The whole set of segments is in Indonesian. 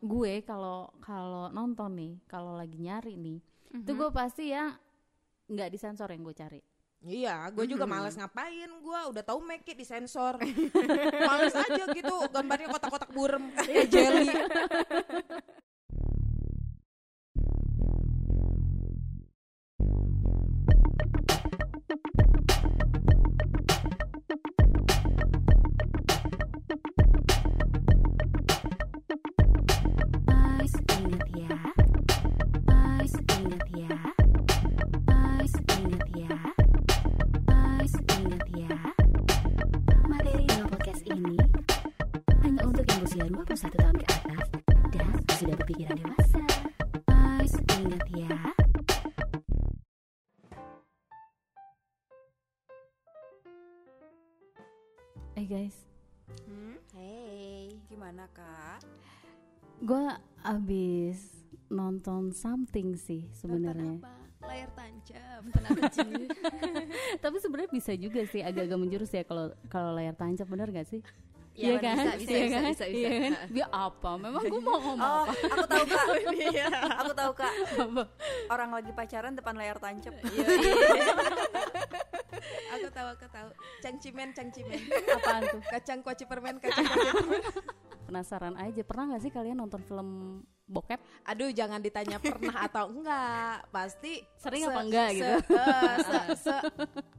gue kalau kalau nonton nih kalau lagi nyari nih Mhm. itu gue pasti ya nggak disensor yang gue cari Iya, gue juga Mhm. males ngapain. Gue udah tahu make it disensor. males aja gitu, gambarnya kotak-kotak burem kayak jelly. Gimana kak? gue abis nonton something sih sebenarnya? Layar tancap, tapi sebenarnya bisa juga sih agak-agak menjurus ya kalau kalau layar tancap bener gak sih Iya, kan? bisa, bisa, Iya bisa, kan? bisa, bisa. Iya kan? Dia apa? Memang gue mau ngomong Oh, apa? aku tahu kak. aku tahu kak. Apa? Orang lagi pacaran depan layar tancap. Iya, aku tahu, aku tahu. Cangcimen, cangcimen. Apaan tuh? Kacang kuaci permen, kacang kuaci permen. Penasaran aja. Pernah gak sih kalian nonton film bokep? Aduh, jangan ditanya pernah atau enggak. Pasti Sering apa enggak gitu? eh, se, se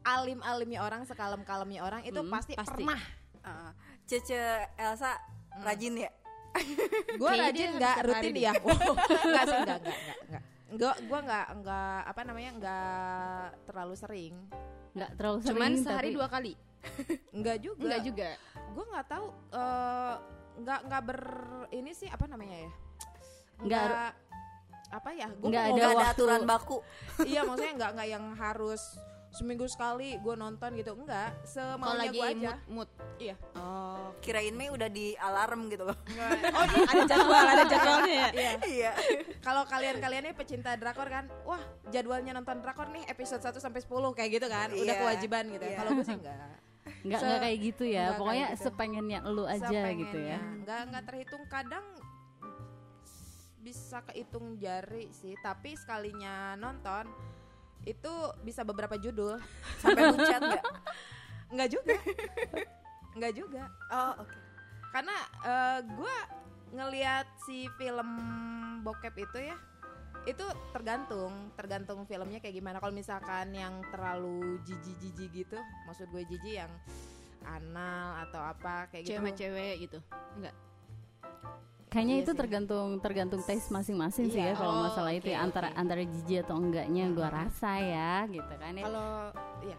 alim-alimnya orang, sekalem-kalemnya orang itu Mm, pasti, pasti. pernah. Uh, Cece Elsa rajin ya? Gue rajin nggak rutin ya. Wow, enggak sih, enggak, enggak, enggak, enggak. Enggak, gue enggak, enggak, apa namanya, enggak terlalu sering. Nggak terlalu sering. Cuman sehari tapi- dua kali. Enggak juga. Enggak juga. Gue nggak tahu, eh enggak, enggak ber, ini sih apa namanya ya? Nggak- apa ya? Nggak ada ada aturan baku. iya maksudnya nggak nggak yang harus seminggu sekali gue nonton gitu enggak semaunya lagi gue aja mood, mood. iya Oh, kirain Mei udah di alarm gitu loh. oh iya ada jadwal ada jadwalnya ya iya Iya. kalau kalian kaliannya pecinta drakor kan wah jadwalnya nonton drakor nih episode 1 sampai 10 kayak gitu kan udah Iya, kewajiban gitu iya. kalau gue sih enggak Nggak, nggak kayak gitu ya. nggak Pokoknya gitu. sepengennya lu aja gitu ya. Sepengennya. nggak nggak terhitung kadang bisa kehitung jari sih tapi sekalinya nonton itu bisa beberapa judul Sampai bucat nggak? Enggak juga. Enggak juga. Oh, oke. Karena eh, gua ngelihat si film bokep itu ya itu tergantung tergantung filmnya kayak gimana kalau misalkan yang terlalu jijik-jijik gitu maksud gue jijik yang anal atau apa kayak gitu Cewek-cewek gitu. Enggak. Kayaknya Iya itu sih. tergantung tergantung taste masing-masing sih Iya. ya kalau Oh, masalah itu ya antara oke. antara jijik atau enggaknya gua rasa ya gitu kan ya. kalau iya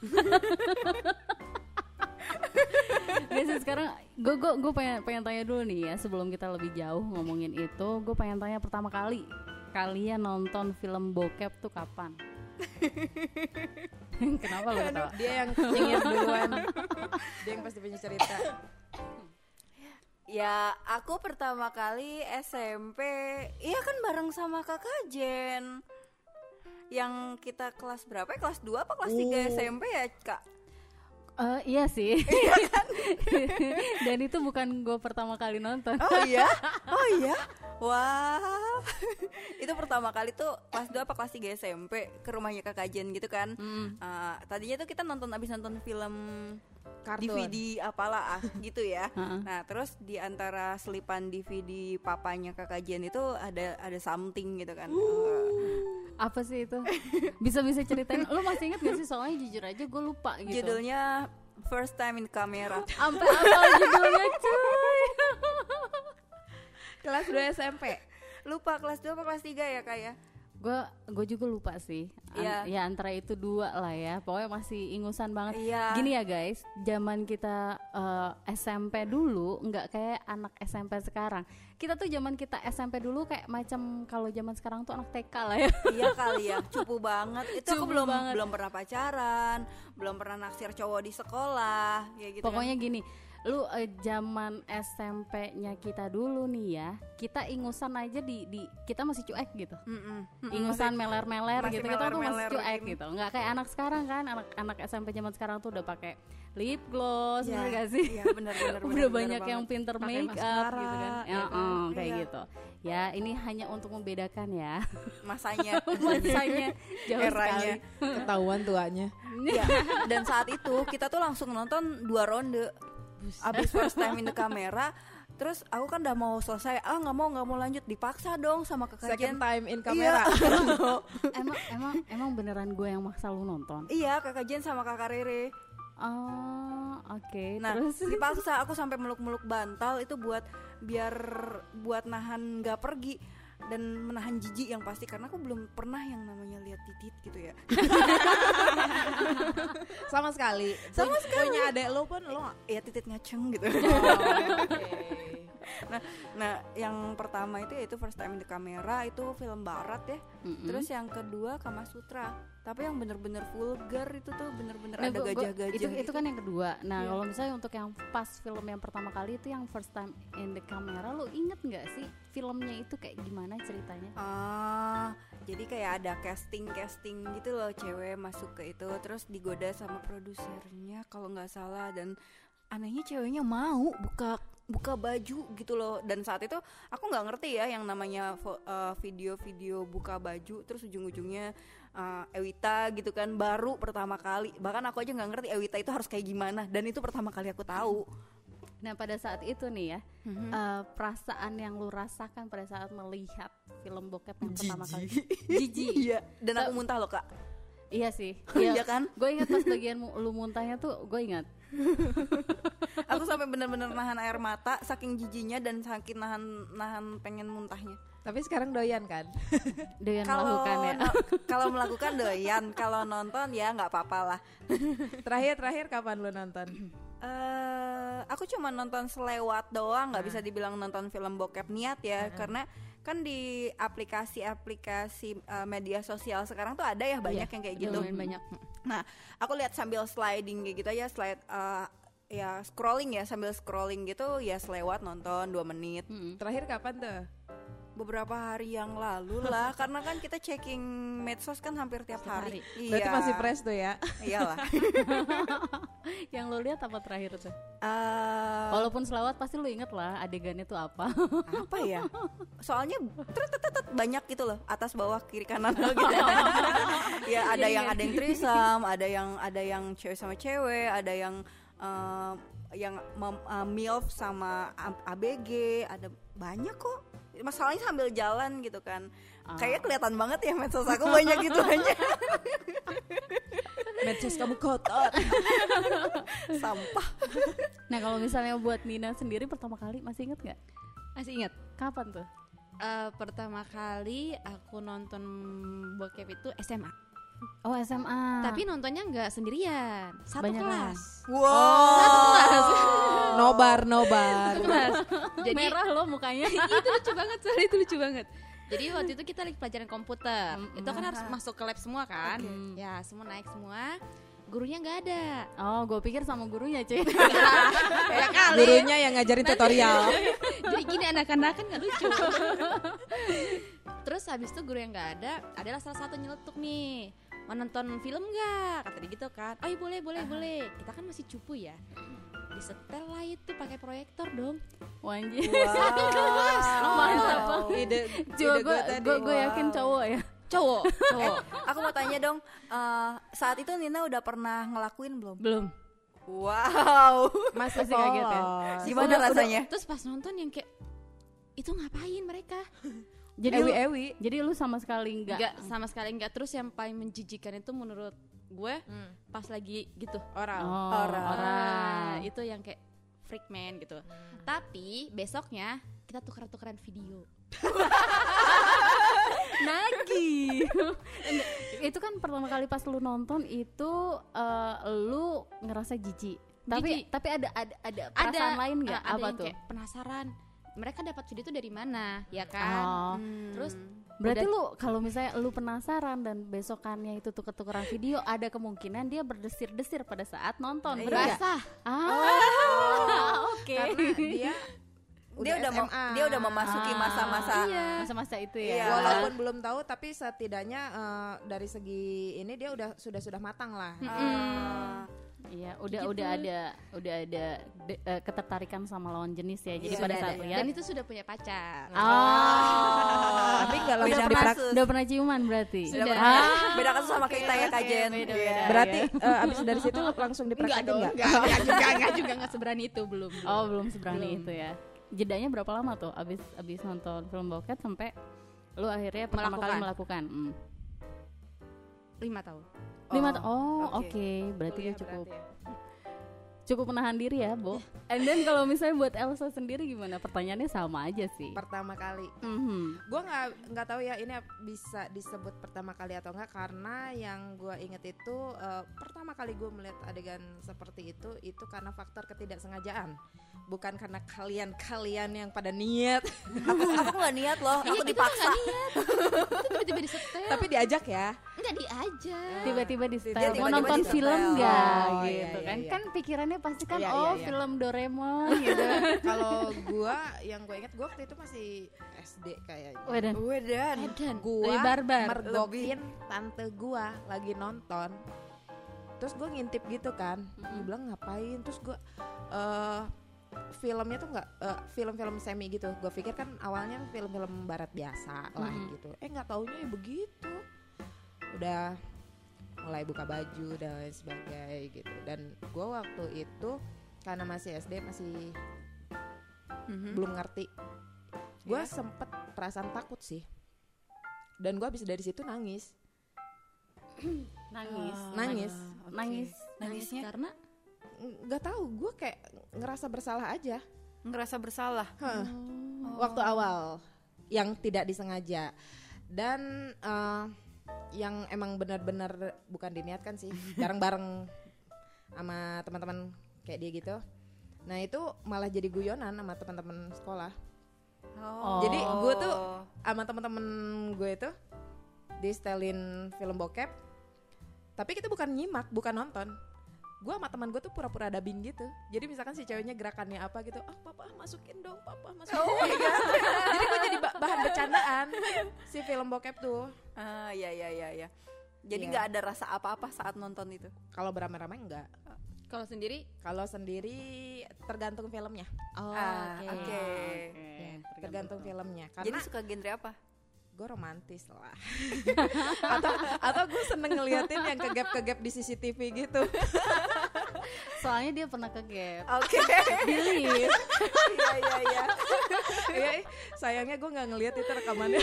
Guys, sekarang gue gue gue pengen pengen tanya dulu nih ya sebelum kita lebih jauh ngomongin itu, gue pengen tanya pertama kali kalian nonton film bokep tuh kapan? Kenapa lo ketawa? dia yang nyengir duluan dia yang pasti punya cerita Ya, aku pertama kali SMP, iya kan bareng sama kakak Jen. Yang kita kelas berapa? ya? Kelas 2 apa kelas 3 Oh. SMP ya, Kak? Eh, iya sih. Dan itu bukan gue pertama kali nonton. Oh iya? Oh iya? Wah. itu pertama kali tuh kelas 2 apa kelas 3 SMP ke rumahnya kakak Jen gitu kan. Mm. Eh, tadinya tuh kita nonton abis nonton film kartun DVD apalah ah, gitu ya. Nah, terus di antara selipan DVD papanya Kakak Jen itu ada ada something gitu kan. Eh, Apa sih itu? Bisa bisa ceritain? Lo masih inget gak sih? Soalnya jujur aja gue lupa gitu. judulnya First Time in Camera. Sampai apa judulnya cuy? kelas 2 SMP Lupa kelas 2 apa kelas 3 ya, Kak ya? Gue gue juga lupa sih. An- Iya. Ya antara itu dua lah ya. Pokoknya masih ingusan banget. Iya. Gini ya guys, zaman kita eh, SMP dulu nggak kayak anak SMP sekarang. Kita tuh zaman kita SMP dulu kayak macam kalau zaman sekarang tuh anak TK lah ya. iya kali ya, cupu banget. Itu aku Cupu belum banget. belum pernah pacaran, belum pernah naksir cowok di sekolah, ya gitu. Pokoknya gini, lu eh, zaman SMP-nya kita dulu nih ya, kita ingusan aja di di kita masih cuek gitu. Mm-mm. Mm-mm, Ingusan meler-meler gitu kita tuh masih cuek gitu. gitu. Nggak kayak anak sekarang kan, anak-anak SMP zaman sekarang tuh udah pakai lip gloss, Iya, bener gak sih? Iya benar benar. udah banyak benar yang banget. pinter make up maskara, gitu kan. ya Ya, eh, kayak Iya. gitu. Ya, ini hanya untuk membedakan ya. masanya. Masanya jauh Eranya. sekali. Ketahuan tuanya. Iya. Dan saat itu kita tuh langsung nonton dua ronde. Abis first time in the camera, terus aku kan udah mau selesai. Ah nggak mau nggak mau lanjut, dipaksa dong sama Second kekajian. time in Iya. kamera. emang emang emang beneran gue yang maksa lu nonton. Iya, kakak Jen sama kakak Rere. Oh, oke. Nah, Terus dipaksa aku sampai meluk-meluk bantal itu buat biar buat nahan nggak pergi dan menahan jijik yang pasti karena aku belum pernah yang namanya lihat titit gitu ya. Sama sekali. Sama Punya- Punya adek lo pun lo ya titit ngaceng gitu. Nah, nah yang pertama itu yaitu first time in the camera itu film barat ya. Mm-mm. Terus yang kedua Kama Sutra. Tapi yang bener-bener vulgar itu tuh bener-bener Nah, ada gajah-gajah itu, gitu. itu kan yang kedua. Nah, Iya. kalau misalnya untuk yang pas film yang pertama kali itu yang first time in the camera, lu inget nggak sih filmnya itu kayak gimana ceritanya? Ah, jadi kayak ada casting-casting gitu loh cewek masuk ke itu terus digoda sama produsernya kalau nggak salah dan anehnya ceweknya mau buka buka baju gitu loh. Dan saat itu aku nggak ngerti ya yang namanya eh, video-video buka baju terus ujung-ujungnya eh, Ewita gitu kan baru pertama kali. Bahkan aku aja nggak ngerti Ewita itu harus kayak gimana dan itu pertama kali aku tahu. Nah, pada saat itu nih ya, eh, perasaan yang lu rasakan pada saat melihat film bokep yang pertama kali. Jijik. iya dan aku muntah loh kak Iya sih. Iya kan? Gue ingat pas bagian mu- lu muntahnya tuh, gue ingat. aku sampai bener-bener nahan air mata saking jijinya dan saking nahan nahan pengen muntahnya Tapi sekarang doyan kan? Dengan kalau melakukan ya. no- kalau melakukan doyan kalau nonton ya nggak apa-apa lah Terakhir terakhir kapan lo nonton? eh aku cuma nonton selewat doang nggak bisa dibilang nonton film bokep niat ya karena kan di aplikasi-aplikasi eh, media sosial sekarang tuh ada ya banyak yang kayak gitu banyak. Nah, aku lihat sambil sliding kayak gitu aja, slide eh, ya scrolling ya sambil scrolling gitu ya selewat nonton dua menit. Mm-mm. Terakhir kapan tuh? Beberapa hari yang lalu lah, karena kan kita checking medsos kan hampir tiap Setiap hari. Berarti masih fresh tuh ya? Iyalah. Yang lu lihat apa terakhir tuh? Eh, Walaupun selawat pasti lu inget lah adegannya tuh apa. apa ya? Soalnya banyak gitu loh, atas bawah kiri kanan gitu. ya ada yang ada yang trisam, ada yang ada yang cewek sama cewek, ada yang eh, yang mem- eh, milf sama ABG, ada banyak kok. Masalahnya sambil jalan gitu kan. Kayaknya kelihatan banget ya medsos aku banyak gitu aja. Medsos kamu kotor. Sampah. Nah kalau misalnya buat Nina sendiri pertama kali masih inget nggak? Masih ingat Kapan tuh? Eh, pertama kali aku nonton bokep itu SMA. Oh SMA. Tapi nontonnya nggak sendirian, satu Banyak kelas. Wow. Nobar, nobar. Satu kelas. Jadi merah loh mukanya. itu lucu banget, sorry itu lucu banget. Jadi waktu itu kita lagi pelajaran komputer. Mm-mm. Itu kan harus masuk ke lab semua kan? Ya, semua naik semua. Gurunya nggak ada. Oh, gue pikir sama gurunya cuy. Ya kali. Gurunya yang ngajarin tutorial. Jadi gini anak-anak kan nggak lucu. Terus habis itu guru yang nggak ada, adalah salah satu nyeletuk nih. Mau nonton film nggak? Kata dia gitu kan. Oh iya boleh boleh boleh. Kita kan masih cupu ya. Disetel lah itu pakai proyektor dong. Wanji. Wow. Mantap. Ide, Coba ide gue tadi. gue gue yakin cowok ya. Cowok, cowok. Aku mau tanya dong, eh, saat itu Nina udah pernah ngelakuin belum? Belum. Wow. Masih Masih kaget ya? Gimana rasanya? Terus pas nonton yang kayak itu ngapain mereka? Jadi lu, Ewi-ewi. jadi lu sama sekali enggak. Enggak sama sekali enggak. Terus yang paling menjijikan itu menurut gue pas lagi gitu Oral. Oh, Orang. Nah, itu yang kayak freak man gitu. Tapi besoknya kita tuker-tukeran video. Nagi. Itu kan pertama kali pas lu nonton itu eh, lu ngerasa jijik. Tapi Jijik. tapi ada ada ada perasaan lain nggak? ada Apa yang tuh? kayak penasaran. Mereka dapat video itu dari mana, ya kan? Oh. Terus Berarti lu kalau misalnya lu penasaran dan besokannya itu tuker-tukeran video, ada kemungkinan dia berdesir-desir pada saat nonton. Iya. Basah. Ah, oke. karena dia dia udah mem- dia udah memasuki Ah, masa-masa Iya. Masa-masa itu Iya. ya. walaupun belum tahu tapi setidaknya eh, dari segi ini dia udah sudah sudah matang lah Ah, Iya, udah Gitu. udah ada udah ada de- eh, ketertarikan sama lawan jenis ya. Jadi Iya, pada ada, saat lihat Dan itu sudah punya pacar. Oh. tapi nggak langsung diprak kasus. Udah pernah ciuman berarti? Sudah Sudah. pernah. Ah. beda kasus sama kita ya Kak Jen beda, Iya. berarti eh, abis dari situ langsung Enggak dipraktekin dong, nggak enggak, enggak juga, enggak juga, enggak seberani itu belum. Oh, belum seberani Belum. itu ya. Jedanya berapa lama tuh abis abis nonton film bokep sampai lu akhirnya pertama kali melakukan? Hmm. Lima tahun. Lima Oh, ta- oh, oke. oke. Berarti dia Kuliah cukup berarti ya. Cukup menahan diri ya, Bo. And then kalau misalnya buat Elsa sendiri gimana? Pertanyaannya sama aja sih. pertama kali Mhm. gue nggak nggak tahu ya ini bisa disebut pertama kali atau enggak karena yang gue inget itu eh, pertama kali gue melihat adegan seperti itu itu karena faktor ketidaksengajaan bukan karena kalian kalian yang pada niat aku aku nggak niat loh Iya, aku dipaksa tiba-tiba disetel. tapi diajak ya enggak diajak. Tiba-tiba di setel mau tiba-tiba nonton di film nggak Oh, iya, gitu iya, kan? iya. Kan pikirannya pasti kan Iya, oh iya, iya. film Doraemon gitu. kalau gue yang gue inget gue waktu itu masih SD kayaknya Wedan. Wedan Edan. gua Lebih barbar. mergokin tante gua lagi nonton terus gue ngintip gitu kan dia bilang ngapain terus gua eh filmnya tuh nggak eh, film-film semi gitu gue pikir kan awalnya film-film barat biasa lah Mhm. gitu eh nggak taunya ya begitu udah mulai buka baju dan lain sebagainya gitu dan gua waktu itu karena masih SD masih Mhm. belum ngerti gue Iya. sempet perasaan takut sih dan gue habis dari situ nangis Nangis. Ah, Nangis. oke. Nangis. nangisnya karena nggak tahu gue kayak ngerasa bersalah aja ngerasa bersalah Hah, Oh. waktu awal yang tidak disengaja dan eh, yang emang benar-benar bukan diniatkan sih. Bareng-bareng sama teman-teman kayak dia gitu. Nah itu malah jadi guyonan sama teman-teman sekolah. Oh. Jadi gua tuh sama teman-teman gue itu di setelin film bokep. Tapi kita bukan nyimak bukan nonton. Gue sama teman gue tuh pura-pura dubbing gitu. Jadi misalkan si ceweknya gerakannya apa gitu ah papa masukin dong papa masukin Oh dong." jadi gue jadi ba- bahan bercandaan si film bokep tuh ah ya ya ya ya. Jadi Iya. nggak ada rasa apa-apa saat nonton itu? Kalau beramai-ramai enggak kalau sendiri? Kalau sendiri tergantung filmnya. Oh, Ah, oke. oke. Ya, tergantung filmnya. Jadi karena suka genre apa gue romantis lah atau atau gue seneng ngeliatin yang kegap kegap di CCTV gitu Soalnya dia pernah ke gap. oke lift. iya iya iya Iya, sayangnya gue nggak ngeliat itu rekamannya.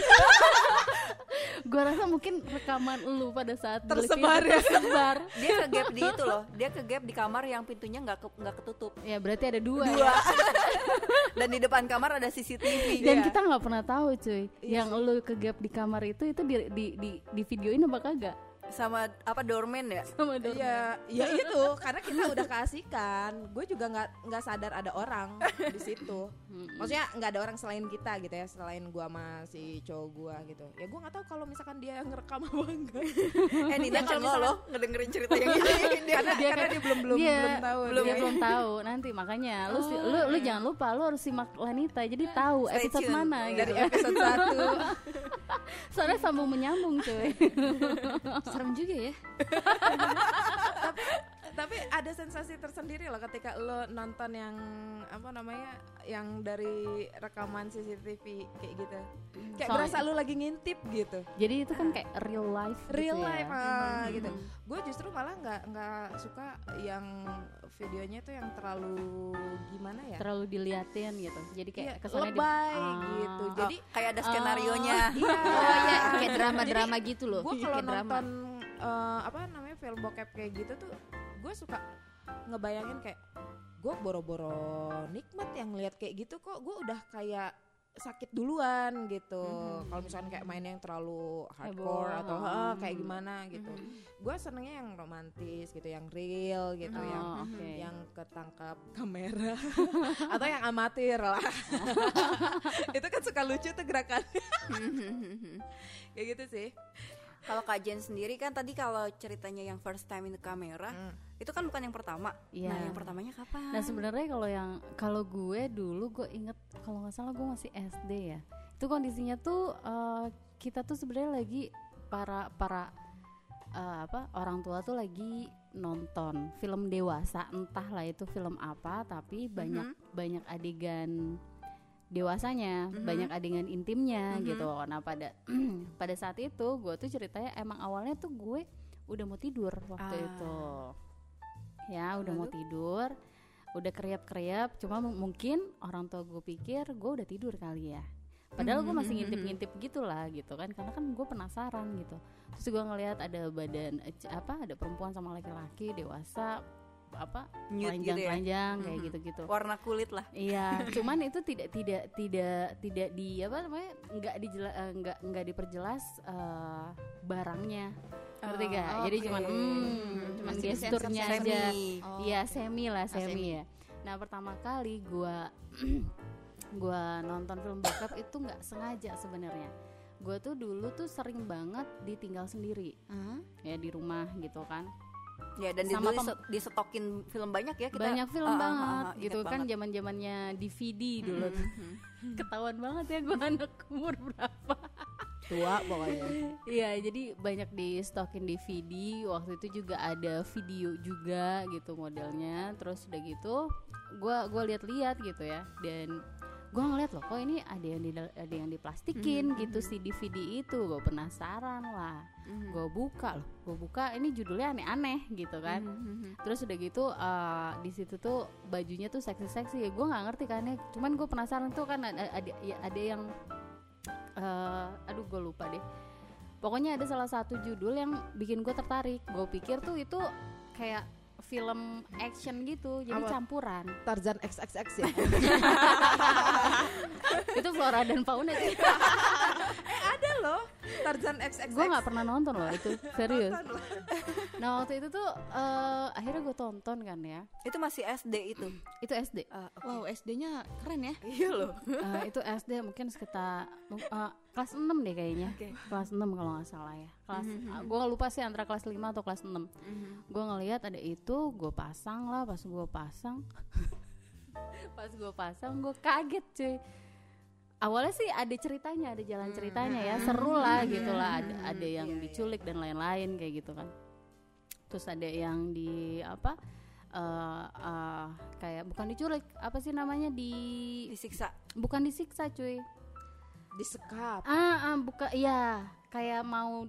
Gua rasa mungkin rekaman lu pada saat Tersebar ya. tersebar. dia ke gap di itu loh dia ke gap di kamar yang pintunya nggak ke- nggak ketutup Ya berarti ada dua. dua ya. dan di depan kamar ada CCTV Dan Iya. kita nggak pernah tahu cuy, yang lu ke gap di kamar itu itu di di di, di videoin apa kagak? sama apa doorman ya Sama doorman. Iya, ya itu karena kita udah keasikan. Gue juga nggak nggak sadar ada orang di situ. Maksudnya nggak ada orang selain kita gitu ya, selain gue sama si cowok gue gitu. Ya gue nggak tahu kalau misalkan dia ngerekam apa enggak. eh Nina kalau loh ngedengerin cerita yang ini dia karena dia, karena dia belum belum Iya, belum tahu. belum dia. dia belum tahu nanti makanya lu si- lu lu jangan lupa lu harus simak Lanita jadi tahu Stay episode tune. mana dari gitu kan. episode satu. Soalnya sambung menyambung cuy. Serem juga ya Tapi ada sensasi tersendiri loh ketika lo nonton yang apa namanya yang dari rekaman CCTV kayak gitu. Kayak Soalnya- berasa lu lagi ngintip gitu. jadi itu kan kayak real life gitu real ya. life ah, gitu. Gue justru malah nggak nggak suka yang videonya tuh yang terlalu gimana ya? terlalu diliatin gitu jadi kayak Iya, kesannya di- lebay Ah. gitu. Oh, Jadi kayak ada skenario nya iya. oh ya kayak drama-drama gitu loh Gue kalau kayak drama nonton eh, apa namanya film bokep kayak gitu tuh, gue suka ngebayangin kayak gue boro-boro nikmat yang lihat kayak gitu kok gue udah kayak sakit duluan gitu. Kalau misalkan kayak main yang terlalu hardcore Heboh. atau Hmm. "Hah, kayak gimana gitu. Gue senengnya yang romantis gitu, yang real gitu, Oh, yang oke. yang ketangkap kamera atau yang amatir lah. Itu kan suka lucu tuh gerakannya. kayak gitu sih. Kalau Kak Jen sendiri kan tadi kalau ceritanya yang first time in the camera Hmm. Itu kan bukan yang pertama. Iya. Nah, yang pertamanya kapan? Nah sebenarnya kalau yang kalau gue dulu gue inget kalau nggak salah gue masih SD ya. Itu kondisinya tuh eh, kita tuh sebenarnya lagi para para eh, apa orang tua tuh lagi nonton film dewasa entahlah itu film apa tapi banyak banyak adegan dewasanya banyak adegan intimnya gitu nah pada pada saat itu gue tuh ceritanya emang awalnya tuh gue udah mau tidur waktu Ah. itu ya udah mau tidur. Udah kriap-kriap cuma mu- mungkin orang tua gue pikir gue udah tidur kali ya. Padahal gue masih ngintip-ngintip gitu lah gitu kan karena kan gue penasaran gitu. Terus gue ngelihat ada badan apa ada perempuan sama laki-laki dewasa apa Nude gitu ya? kayak gitu-gitu. Warna kulit lah. Iya, cuman itu tidak tidak tidak tidak di apa namanya nggak dijela, eh, nggak nggak diperjelas eh, barangnya, ngerti Oh, gak? Jadi cuman oke. hmm, cuman gesturnya aja. Semi. Oh, Iya oke. semi lah Ah, semi, semi. ya. Nah pertama kali gua gua nonton film bokep itu nggak sengaja sebenarnya. Gua tuh dulu tuh sering banget ditinggal sendiri Hah? ya di rumah gitu kan. Ya dan Sama dulu disetokin film banyak ya kita. Banyak film ah, banget ah, ah, gitu inget kan banget. zaman zamannya DVD dulu tuh. Ketahuan banget ya gua anak umur berapa. Tua pokoknya. Iya, jadi banyak di stokin DVD. Waktu itu juga ada video juga gitu modelnya. Terus udah gitu, gua gua lihat-lihat gitu ya. Dan gua ngeliat loh, kok ini ada yang di ada yang diplastikin gitu si DVD itu. Gue penasaran lah. Gue buka loh, gue buka ini judulnya aneh-aneh gitu kan. Terus udah gitu eh, di situ tuh bajunya tuh seksi-seksi. Gue nggak ngerti kan ya. Cuman gue penasaran tuh kan ada ada, ya, ada yang eh, aduh gue lupa deh. Pokoknya ada salah satu judul yang bikin gue tertarik. Gue pikir tuh itu kayak film action gitu, jadi Apa? campuran. Tarzan XXX ya. itu flora dan fauna sih. Ada loh Tarzan XXX. gue nggak pernah nonton loh itu serius. Nah waktu itu tuh eh, akhirnya gue tonton kan ya. Itu masih SD itu. Itu SD. Ah, oke. Wow, SD-nya keren ya. Iya loh. Eh, itu SD mungkin sekitar eh, kelas 6 deh kayaknya. Oke. Kelas 6 kalau nggak salah ya. Kelas gue lupa sih antara kelas 5 atau kelas 6. Gue ngelihat ada itu, gue pasang lah pas gue pasang. pas gue pasang gue kaget cuy. Awalnya sih ada ceritanya, ada jalan ceritanya ya, seru lah gitu lah. Ada, ada yang diculik dan lain-lain kayak gitu kan. Terus ada yang di apa? eh eh, kayak bukan diculik, apa sih namanya di Disiksa. bukan disiksa cuy Disekap. ah, ah buka ya kayak mau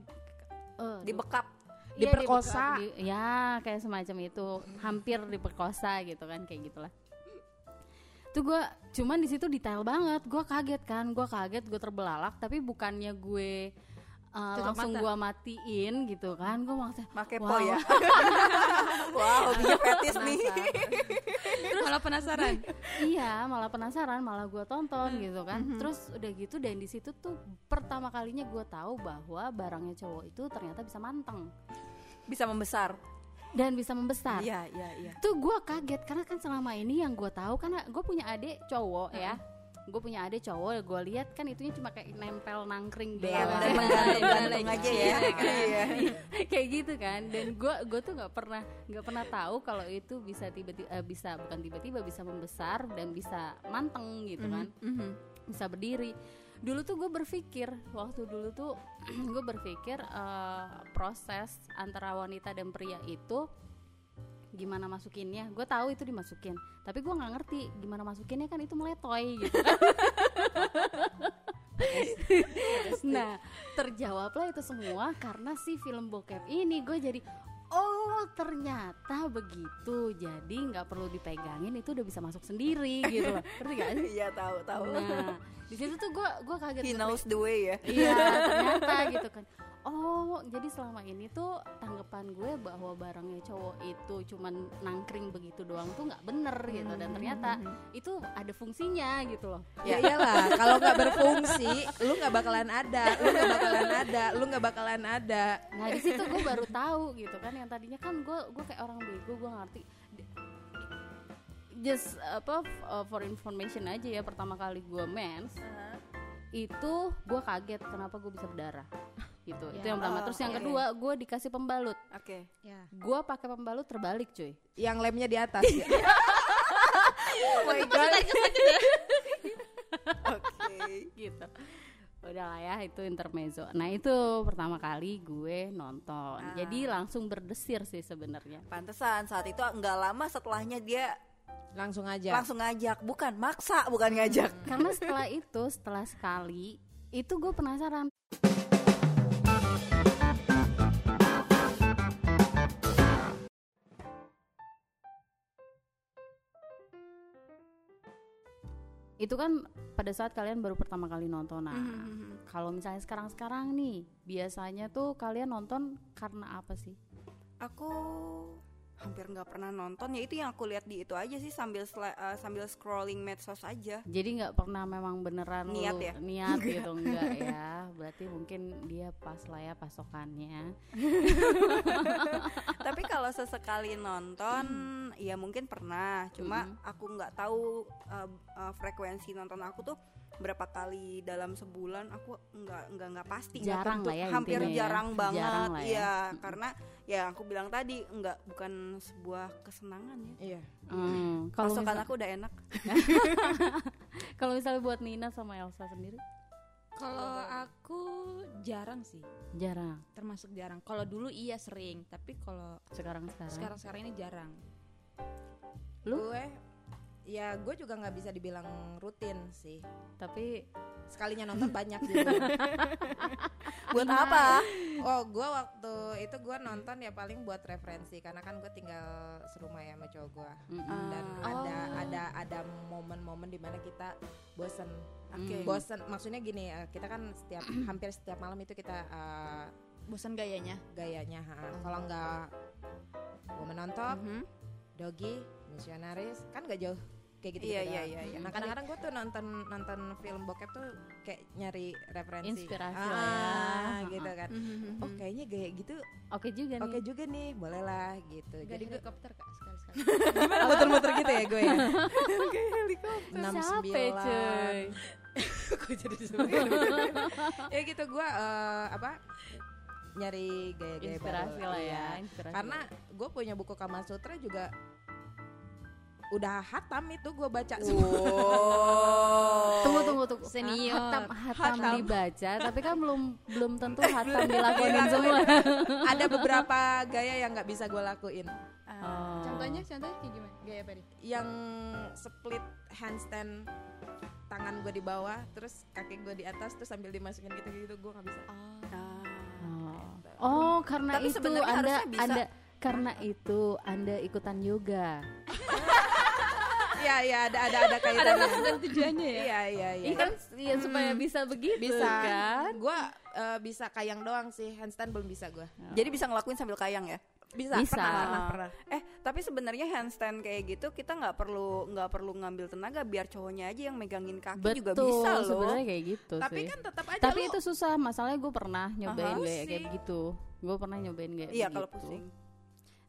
eh, Dibekap. iya, Diperkosa. dibekap, di- ya kayak semacam itu hampir diperkosa gitu kan kayak gitulah tuh gue cuman di situ detail banget gue kaget kan gue kaget gue terbelalak tapi bukannya gue uh, Tutup langsung mata. gue matiin gitu kan gue maksudnya Make Wow. po ya. wow, hobinya fetis nih. Malah penasaran. iya malah penasaran malah gue tonton gitu kan terus udah gitu dan di situ tuh pertama kalinya gue tahu bahwa barangnya cowok itu ternyata bisa manteng Bisa membesar. dan bisa membesar Iya, iya, iya. tuh gue kaget karena kan selama ini yang gue tahu kan gue punya adik cowok ya gue punya adik cowok gue lihat kan itunya cuma kayak nempel nangkring Iya, doang. dan menggantung-gantung aja ya. Iya. kayak gitu kan dan gue gue tuh nggak pernah nggak pernah tahu kalau itu bisa tiba-tiba eh, bisa bukan tiba-tiba bisa membesar dan bisa manteng gitu kan Mhm. bisa berdiri dulu tuh gue berpikir waktu dulu tuh gue berpikir eh, proses antara wanita dan pria itu gimana masukinnya. Gue tahu itu dimasukin tapi gue nggak ngerti gimana masukinnya kan itu meletoy gitu. Kan nah terjawablah itu semua karena si film bokep ini gue jadi oh ternyata begitu. Jadi nggak perlu dipegangin itu udah bisa masuk sendiri gitu. Loh ngerti gak sih? Iya, tahu, tahu. nah di situ tuh gue gue kaget He Gue knows the way ya. Iya ternyata gitu kan oh jadi selama ini tuh tanggapan gue bahwa barangnya cowok itu cuman nangkring begitu doang tuh nggak bener gitu. Dan ternyata itu ada fungsinya gitu loh. Ya iyalah, kalau nggak berfungsi, lu nggak bakalan ada, lu nggak bakalan ada, lu nggak bakalan ada. nah di situ gue baru tahu gitu kan yang tadinya kan gue gue kayak orang bego gue ngerti. Just apa uh, for information aja ya pertama kali gue mens itu gue kaget kenapa gue bisa berdarah gitu itu yang pertama Oh, terus yang oke. kedua gue dikasih pembalut Oke. Ya. gue pakai pembalut terbalik cuy Yang lemnya di atas. ya. Oh my god. Oke. gitu udah lah ya itu intermezzo nah itu pertama kali gue nonton Ah. jadi langsung berdesir sih sebenarnya Pantesan saat itu nggak lama setelahnya dia Langsung aja. langsung ngajak, bukan maksa, bukan ngajak. karena setelah itu setelah sekali itu gue penasaran itu kan pada saat kalian baru pertama kali nonton nah Mhm. kalau misalnya sekarang-sekarang nih biasanya tuh kalian nonton karena apa sih Aku hampir nggak pernah nonton ya itu yang aku lihat di itu aja sih sambil eh, sambil scrolling medsos aja. jadi nggak pernah memang beneran Niat lu- ya? niat gitu enggak ya berarti mungkin dia pas lah ya pasokannya Tapi kalau sesekali nonton ya mungkin pernah, cuma Mm-mm. aku nggak tahu eh, eh, frekuensi nonton aku tuh berapa kali dalam sebulan aku nggak nggak nggak pasti Jarang tentu. lah ya hampir ya. jarang banget Jarang lah ya. Iya, karena ya aku bilang tadi nggak bukan sebuah kesenangan ya Iya. Hmm, kalau misal- aku udah enak kalau misalnya buat Nina sama Elsa sendiri Kalau aku jarang sih, jarang termasuk jarang. Kalau dulu iya sering, tapi kalau sekarang sekarang sekarang sekarang ini jarang. Lu? Gue ya gue juga nggak bisa dibilang rutin sih. tapi Sekalinya nonton banyak gitu. buat apa Oh, gue waktu itu gue nonton ya paling buat referensi karena kan gue tinggal serumah ya sama cowok gue. mm-mm. Dan Ah. ada ada ada momen-momen di mana kita bosen. oke Hmm. Bosen maksudnya gini ya, kita kan setiap hampir setiap malam itu kita eh, Bosan gayanya? gayanya ha. kalau nggak woman on top, Mhm. doggy, missionaries kan gak jauh kayak gitu Iya, iya, iya, iya. Nah kadang-kadang gue tuh nonton nonton film bokep tuh kayak nyari referensi, Inspirasi ah, lah ya. gitu kan. Mhm. Oh kayaknya gaya gitu oke juga nih oke juga nih, boleh lah gitu. Gak Jadi gue helikopter kak sekali-sekali. gimana muter-muter gitu ya gue ya. Enam capek sembilan. cuy Kok jadi ya gitu gue eh, apa nyari gaya-gaya inspirasi baru. lah ya Iya. inspirasi Karena gue punya buku Kama Sutra juga udah hatam itu gue baca semua. Tunggu tunggu tunggu Senior. hatam, hatam Hatam. dibaca tapi kan belum belum tentu hatam dilakuin semua Ada beberapa gaya yang nggak bisa gue lakuin. Oh. Contohnya, contohnya kayak gimana? Gaya apa nih? Yang split handstand tangan gue di bawah, terus kaki gue di atas, terus sambil dimasukin gitu-gitu gue nggak bisa. Oh. Oh, karena Tapi itu sebenarnya Anda harusnya bisa. Anda karena itu Anda ikutan yoga. Iya iya ada ada ada kaitannya. tujuannya Iya iya iya. Iya kan ya, supaya bisa begitu bisa kan? Gue bisa kayang doang sih, handstand belum bisa gue. Jadi bisa ngelakuin sambil kayang ya? Bisa, Bisa. pernah pernah pernah. Eh, tapi sebenarnya handstand kayak gitu kita nggak perlu nggak perlu ngambil tenaga biar cowoknya aja yang megangin kaki Betul, juga bisa loh. sebenarnya kayak gitu Tapi sih. kan tetap aja Tapi lu itu susah, masalahnya gue pernah nyobain Aha. kayak gitu. Gue pernah nyobain gaya Iya, begitu. kalau pusing.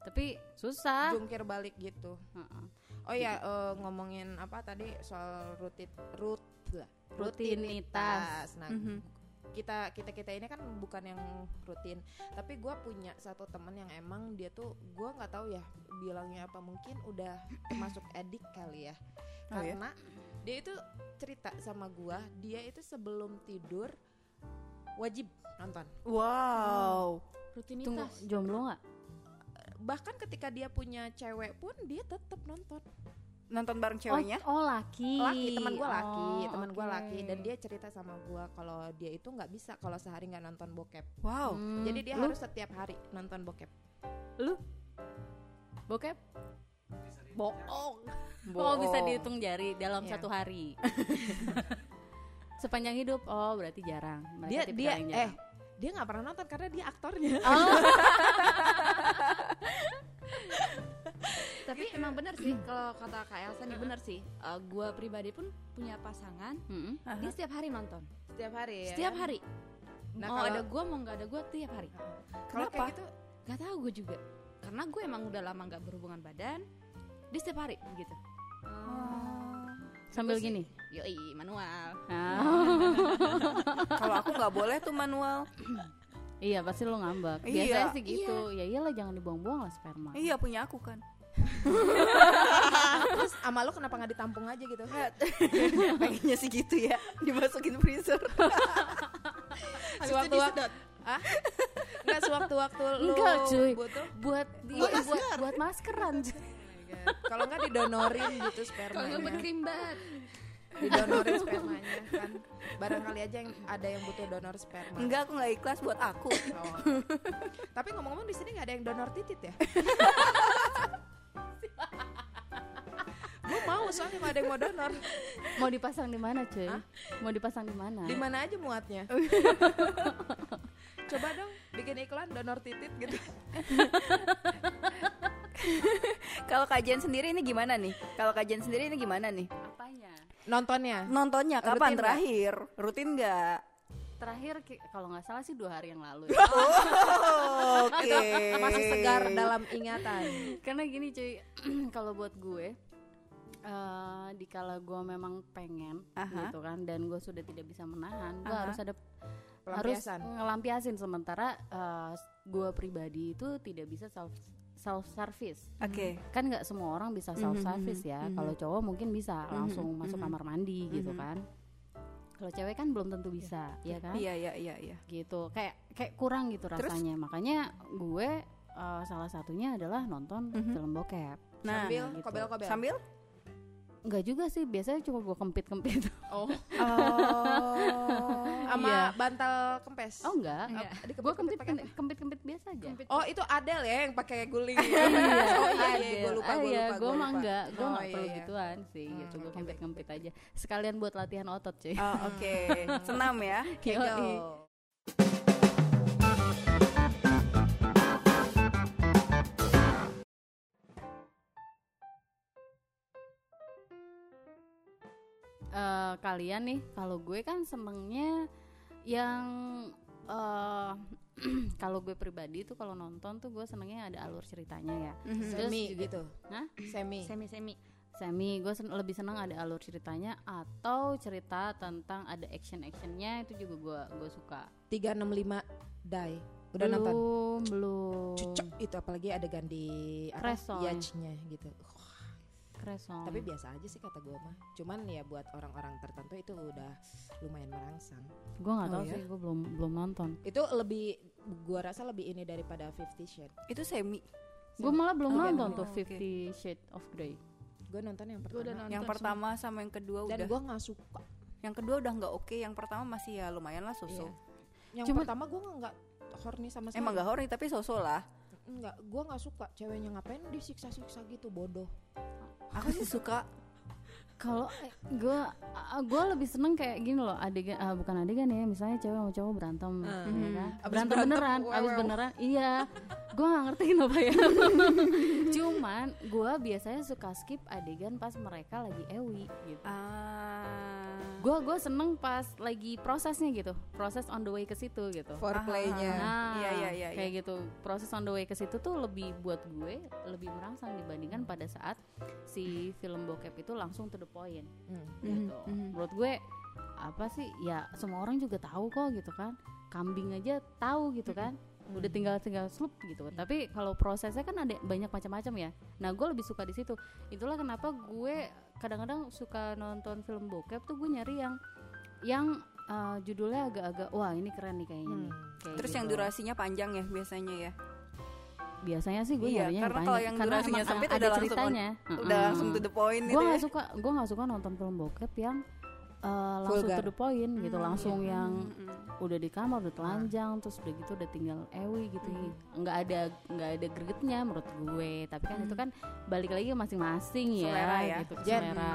Tapi susah. jungkir balik gitu. Heeh. Oh ya eh, ngomongin apa tadi soal rutit rut lah, Rutinitas. Nah Mhm. kita kita kita ini kan bukan yang rutin, tapi gue punya satu temen yang emang dia tuh gue nggak tahu ya bilangnya apa mungkin udah masuk edik kali ya, Oh ya? karena dia itu cerita sama gue dia itu sebelum tidur wajib nonton. Wow. Tunggu, Rutinitas. jomblo nggak? Bahkan ketika dia punya cewek pun dia tetap nonton. Nonton bareng ceweknya? Oh, oh, laki. laki teman gue laki Oh, teman gue oke. laki dan dia cerita sama gue kalau dia itu nggak bisa kalau sehari nggak nonton bokep Wow. Hmm, jadi dia lu harus setiap hari nonton bokep bokep? Bohong. Oh bisa dihitung jari dalam Iya. satu hari. Sepanjang hidup, oh berarti jarang. Mereka dia dia yang eh jarang. dia nggak pernah nonton karena dia aktornya. Oh. kalau kata Kak Elsa nih bener sih. Eh, gua pribadi pun punya pasangan, Mm-mm. dia setiap hari nonton. Setiap hari ya. Setiap hari. Nah, mau kalau- ada gua mau nggak ada gua tiap hari. Kalau Kenapa? kayak gitu Gak tahu gue juga. Karena gue emang udah lama nggak berhubungan badan. Dia setiap hari gitu. Sambil gini. Yoi, manual. Ah. Kalau aku nggak boleh tuh manual. iya pasti lo ngambek. Iya. Biasanya sih gitu. Ya iyalah jangan dibuang-buang lah sperma. Iya punya aku kan. Terus sama lu kenapa nggak ditampung aja gitu? Pengennya sih gitu ya, dimasukin freezer. Sewaktu-waktu Ah? Enggak sewaktu-waktu lu Enggak, cuy. butuh Buat dia buat buat maskeran. Kalau nggak didonorin gitu spermanya. krimbat. Didonorin spermanya kan. Barangkali aja yang ada yang butuh donor sperma. Enggak, aku nggak ikhlas buat aku. Oh. Tapi ngomong-ngomong di sini nggak ada yang donor titit ya? Gue mau soalnya nggak ada yang mau donor. Mau dipasang di mana, cuy? Mau dipasang di mana? Di mana aja muatnya? Coba dong bikin iklan donor titit gitu. Kalau kajian sendiri ini gimana nih? Kalau kajian sendiri ini gimana nih? Apanya? Nontonnya. Nontonnya kapan Rutin terakhir? Rutin nggak? Terakhir kalau nggak salah sih dua hari yang lalu. ya. Oke. Masih segar dalam ingatan. Karena gini cuy, kalau buat gue eh di kala gue memang pengen Aha. gitu kan dan gue sudah tidak bisa menahan, gue harus ada harus ngelampiasin sementara eh, gue pribadi itu tidak bisa self self service. Oke. Kan nggak semua orang bisa Mhm, self service mhm, ya. mhm. Kalau cowok mungkin bisa langsung masuk mhm. kamar mandi gitu Mhm. kan. Kalau cewek kan belum tentu bisa, ya kan? Iya iya iya iya. gitu kayak kayak kurang gitu Terus? rasanya makanya gue uh, salah satunya adalah nonton Mhm. film bokep Nah, Sambil gitu. kobel-kobel. sambil Enggak juga sih biasanya cuma gue kempit kempit Oh, Oh. sama Iya. bantal kempes. oh enggak Enggak. Di gue kempit kempit kempit biasa aja Oh, itu Adele ya yang pakai guling. iya oh iya, ada. iya, gue lupa, Ah, gue iya, lupa. gue gua mah enggak gue Oh, nggak iya, perlu iya. gituan sih Hmm, gitu gue oke, kempit kempit aja sekalian buat latihan otot cuy Oh, Oke, senam ya. Kegel. Eh, kalian nih kalau gue kan senengnya yang eh kalau gue pribadi tuh kalau nonton tuh gue senengnya ada alur ceritanya ya Mhm. Terus Semi juga- gitu. Hah? Semi. Semi semi. semi gue sen- lebih seneng ada alur ceritanya atau cerita tentang ada action actionnya itu juga gue gue suka 365 die. Udah belum nonton? belum Cucuk itu apalagi adegan di apa? Gitu. Kresong. Tapi biasa aja sih kata gue mah. Cuman ya buat orang-orang tertentu itu udah lumayan merangsang. gue nggak Oh, tahu ya? sih gue belum belum nonton Itu lebih gua rasa lebih ini daripada Fifty Shades. Itu semi. gue malah belum Oke, nonton tuh. Fifty Shades of Grey Gue nonton yang Gua udah pertama. nonton Yang pertama sama yang kedua Dan udah. gue nggak suka. Yang kedua udah nggak oke. Yang pertama masih ya lumayan lah sosok. Iya. Yang Cuman- pertama gue nggak horny sama sekali. Emang gak horny tapi sosok lah. Enggak, gue nggak suka ceweknya ngapain disiksa-siksa gitu bodoh. Aku sih suka. kalau gue gue lebih seneng kayak gini loh adegan ah, bukan adegan ya misalnya cewek sama cowok berantem Hmm. ya kan? Abis berantem, berantem, beneran wow, abis wow. beneran iya gue nggak ngerti kenapa ya cuman gue biasanya suka skip adegan pas mereka lagi ewi gitu Ah. Gue gue seneng pas lagi prosesnya gitu proses on the way ke situ gitu Foreplaynya. Nah, Iya, iya, iya, kayak gitu. Proses on the way ke situ tuh lebih buat gue lebih merangsang dibandingkan pada saat si film bokep itu langsung to the point Hmm. gitu. mhm. Menurut gue apa sih ya semua orang juga tahu kok gitu kan. Kambing aja tahu gitu kan. Udah tinggal tinggal slup gitu. Tapi kalau prosesnya kan ada banyak macam-macam ya. Nah, gue lebih suka di situ. Itulah kenapa gue kadang-kadang suka nonton film bokep tuh gue nyari yang yang uh, judulnya agak-agak wah ini keren nih kayaknya nih. Hmm. Kayak Terus gitu. yang durasinya panjang ya biasanya ya. biasanya sih gue Iya, nyarinya karena yang kalau yang karena durasinya sempit ada udah langsung ceritanya Udah langsung to the point gue gitu. nggak ya. suka gue nggak suka nonton film bokep yang uh, langsung Vulgar. to the point gitu Hmm, langsung iya. yang Mm, mm. udah di kamar udah telanjang terus udah gitu udah tinggal ewi gitu Hmm. nggak ada nggak ada gregetnya menurut gue tapi kan itu kan balik lagi masing-masing ya, Selera ya. gitu Jen, selera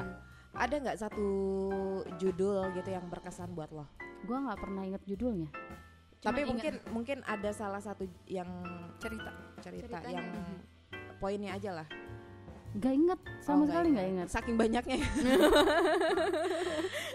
Ada nggak satu judul gitu yang berkesan buat lo? gue nggak pernah inget judulnya Tapi ingat- mungkin mungkin ada salah satu yang cerita cerita Ceritanya. yang poinnya aja lah. Nggak inget sama Oh, sekali nggak inget Saking banyaknya.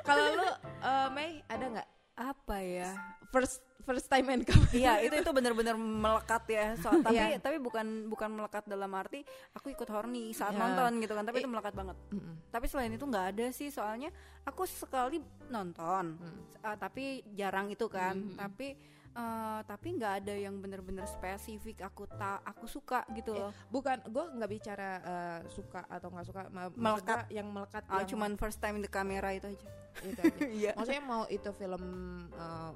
Kalau lu eh, Mei ada nggak apa ya first first time kamu? Iya itu itu benar-benar melekat ya. Soal tapi Iya. tapi bukan bukan melekat dalam arti aku ikut horny saat Ya. nonton gitu kan. Tapi I- itu melekat banget. Mm-mm. Tapi selain itu nggak ada sih soalnya aku sekali nonton. Hmm. Ah, tapi jarang itu kan. Hmm. Tapi eh, tapi nggak ada yang benar-benar spesifik aku tak aku suka gitu Eh, loh. Bukan, gue nggak bicara eh, suka atau nggak suka, Melekat. yang melekat Ah, yang cuman first time in the camera itu aja. itu aja. Iya. Maksudnya mau itu film eh,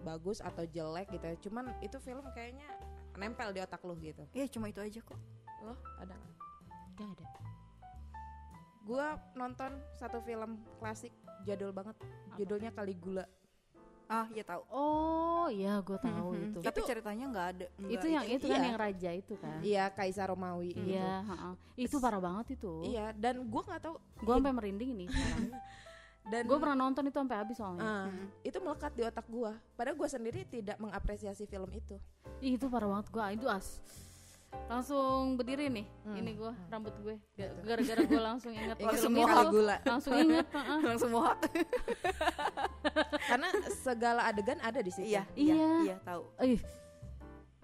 bagus atau jelek gitu ya, cuman itu film kayaknya nempel di otak lu gitu. Iya cuma itu aja kok. Lo ada nggak? nggak ada Gue nonton satu film klasik jadul banget, judulnya Caligula. Ah ya tahu. oh iya gue tahu Mhm. itu Tapi Itu- ceritanya nggak ada. itu Nggak yang itu kan iya. yang raja itu kan Iya, Kaisar Romawi. gitu. iya ha-ha. itu parah banget itu Iya, dan gue nggak tahu. gue sampai merinding nih sekarang Dan gue pernah nonton itu sampai habis soalnya Ah, Hmm. itu melekat di otak gue. Padahal gue sendiri tidak mengapresiasi film itu. Ih, itu parah banget gue itu as langsung berdiri nih Hmm. ini gue rambut gue Ga- gara-gara gue langsung inget semua itu. Caligula. langsung inget ha-ha. Langsung mohak. Karena segala adegan ada di situ. Iya, Iya. iya, iya tahu. Ih.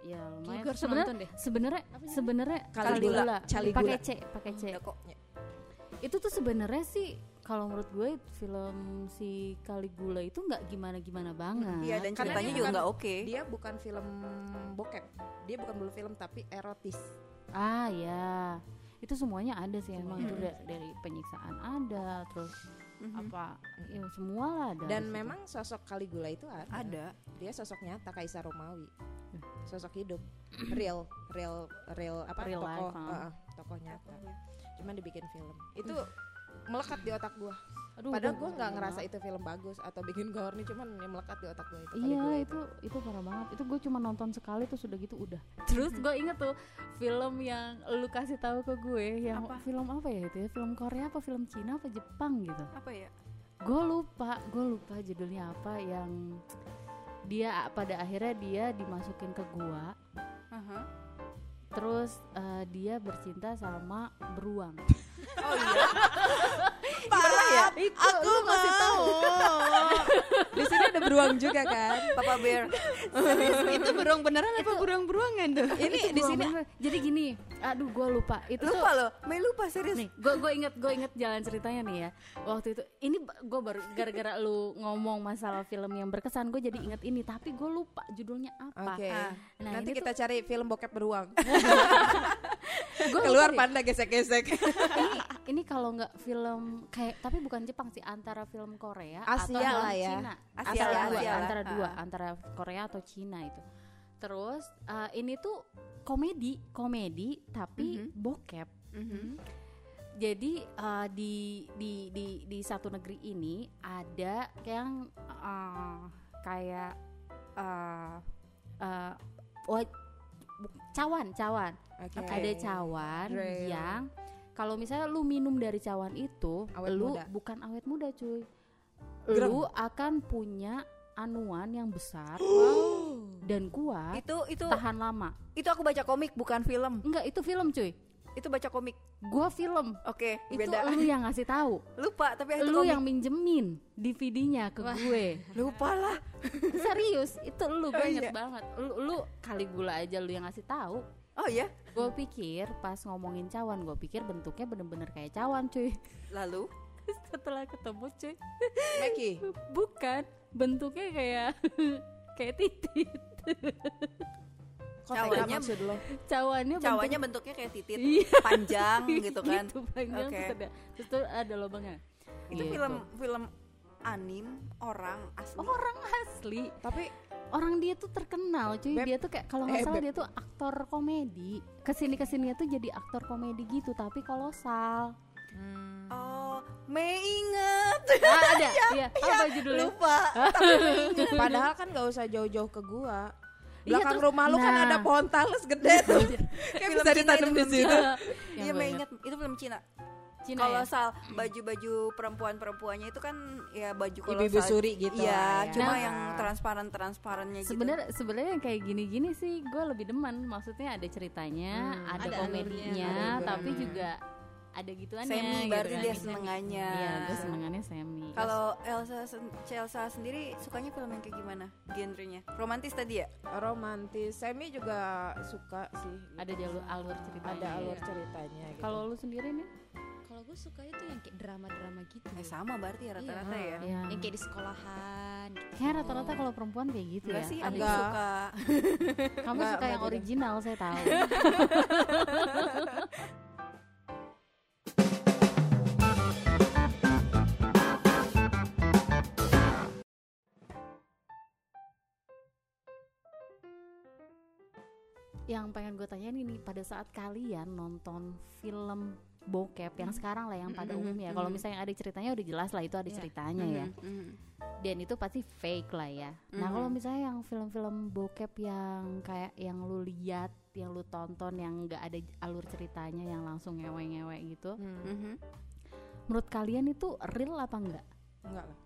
Ya lumayan. Sebenarnya sebenarnya sebenarnya. Caligula. Caligula. Pakai C, pakai C. Itu tuh sebenarnya sih kalau menurut gue film si Caligula itu nggak gimana-gimana banget. Iya dan Karena ceritanya juga nggak oke. Dia bukan film bokep. Dia bukan dulu film tapi erotis. Ah ya. Itu semuanya ada sih emang itu Semuanya. da- dari penyiksaan ada, terus Mhm. apa ya semua lah ada. Dan situ. memang sosok Caligula itu ada. Ada. Dia sosok nyata Kaisar Romawi. Sosok hidup. Real, real, real apa Real tokoh, life, ah. ah, tokoh nyata. Cuman dibikin film. Itu melekat di otak gua. Aduh, Padahal gua gua nggak ngerasa itu film bagus atau bikin gua horny cuman yang melekat di otak gua itu. Iya Caligula itu itu parah banget. Itu gue cuma nonton sekali terus udah gitu udah. Terus gue inget tuh film yang lu kasih tahu ke gue yang Apa? film apa ya itu ya? Film Korea apa film Cina apa Jepang gitu. Apa ya? Gue lupa, gue lupa judulnya apa yang dia pada akhirnya dia dimasukin ke gua Aha. Terus eh, dia bercinta sama beruang. Oh iya. Ya? Itu lu kasih tahu. Di sini ada beruang juga kan. Papa Bear. itu beruang beneran apa beruang-beruangan tuh Ini di beruang sini. Jadi gini, aduh gue lupa. Itu Lupa loh. Mei lupa serius. nih gue gue inget gue inget jalan ceritanya nih ya waktu itu ini gue baru gara-gara lu ngomong masalah film yang berkesan gue jadi inget ini tapi gue lupa judulnya apa Oke. Ah. nah Nanti kita tuh, cari film bokep beruang. gua Keluar panda gesek-gesek. ini ini kalau nggak film kayak tapi bukan Jepang sih antara film Korea Asia atau lah ya. Cina Asia dua Asia lah. antara dua Ah. antara Korea atau Cina itu terus eh, ini tuh komedi komedi tapi Mhm. bokep Mhm. jadi eh, di di di di satu negeri ini ada yang eh, kayak wa- bu- cawan cawan Oke. ada cawan Real. yang kalau misalnya lu minum dari cawan itu Awet lu muda. bukan awet muda cuy Gerem. lu akan punya anuan yang besar dan kuat Itu itu tahan lama itu aku baca komik bukan film. enggak itu film cuy Itu baca komik. gua film Oke, itu beda. lu yang ngasih tahu Lupa tapi itu lu komik. yang minjemin DVD-nya ke gue lupa lah. serius itu lu gue Oh, inget iya. banget lu lu kali gula aja lu yang ngasih tahu Oh ya. gue pikir pas ngomongin cawan gue pikir bentuknya bener-bener kayak cawan cuy Lalu setelah ketemu cuy Meki. bukan bentuknya kayak kayak titit maksud lo? cawannya bentuk- bentuknya kayak titit Iya. panjang gitu kan. gitu panjang Oke. terus ada terus tuh ada lubangnya Itu Gitu. film film anim orang asli. orang asli Tapi orang dia tuh terkenal cuy Beb. dia tuh kayak kalau nggak Eh, salah Beb. dia tuh aktor komedi ke sini ke sini tuh jadi aktor komedi gitu tapi kolosal Oh, Mei inget. ah, ada iya apa judulnya Lupa. padahal kan gak usah jauh-jauh ke gua. Iya, Belakang terus- rumah lu kan nah. ada pohon talus gede tuh. Kayak bisa ditanam di situ. Iya, Mei inget. Itu film Cina. Cina kalau ya? sal baju-baju perempuan-perempuannya itu kan ya baju kalau Ibu-ibu sal- suri gitu Iya, lah ya. cuma Nah. yang transparan-transparannya gitu. Sebenarnya sebenarnya yang kayak gini-gini sih gue lebih demen. Maksudnya ada ceritanya, Hmm, ada, ada komedinya, alurnya, tapi juga ada gituannya. semi gitu berarti kan. dia senengannya. Iya, gue senengannya semi. Kalau Elsa Elsa sendiri sukanya film yang kayak gimana? Genrenya? Romantis tadi ya? romantis semi juga suka sih ada jalur alur ceritanya. ada alur ya. ceritanya gitu. Kalau lu sendiri nih? Kalau gue suka itu yang kayak drama-drama gitu. Eh sama berarti ya rata-rata Iya. ya. Iya. Yang kayak di sekolahan. Gitu. Kayak rata-rata kalau perempuan kayak gitu Enggak ya. sih, Ada Enggak. suka Kamu Enggak, suka yang original, saya tahu. yang pengen gue tanyain ini pada saat kalian nonton film bokep yang sekarang lah yang pada Mhm, umumnya kalau misalnya ada ceritanya udah jelas lah itu ada Iya. ceritanya ya dan itu pasti fake lah ya. Nah kalau misalnya yang film-film bokep yang kayak yang lu lihat, yang lu tonton, yang nggak ada alur ceritanya, yang langsung ngewe-ngewe gitu, Hmm, Mhm. menurut kalian itu real apa enggak? enggak lah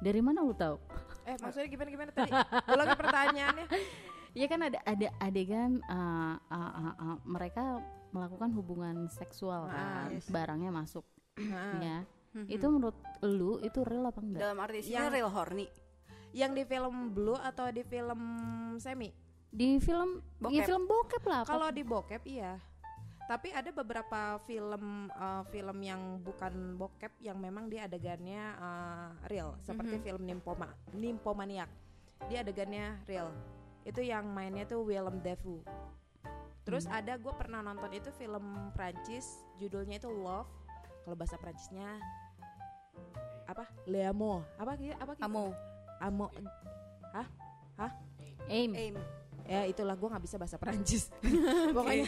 Dari mana lu tahu? eh maksudnya gimana gimana tadi ulangi pertanyaannya Ya kan ada ada adegan uh, uh, uh, uh, mereka melakukan hubungan seksual Ah, kan, yes. barangnya masuk, Nah, ya. Itu menurut lu itu real apa enggak? dalam arti Yang- real horny. yang di film Blue atau di film semi Di film, ya Bokep. film bokep lah. Kalau di bokep iya. Tapi ada beberapa film eh, film yang bukan bokep yang memang dia adegannya eh, real, seperti Mhm. film Nymphoma, Nymphomaniac. Dia adegannya real. Itu yang mainnya tuh Willem Dafoe. Terus Hmm. ada gue pernah nonton itu film Prancis, judulnya itu Love. Kalau bahasa Prancisnya apa? Leamo. Apa gitu? Apa gitu? Amo, Amo. aim. aim. ya itulah gue nggak bisa bahasa Perancis pokoknya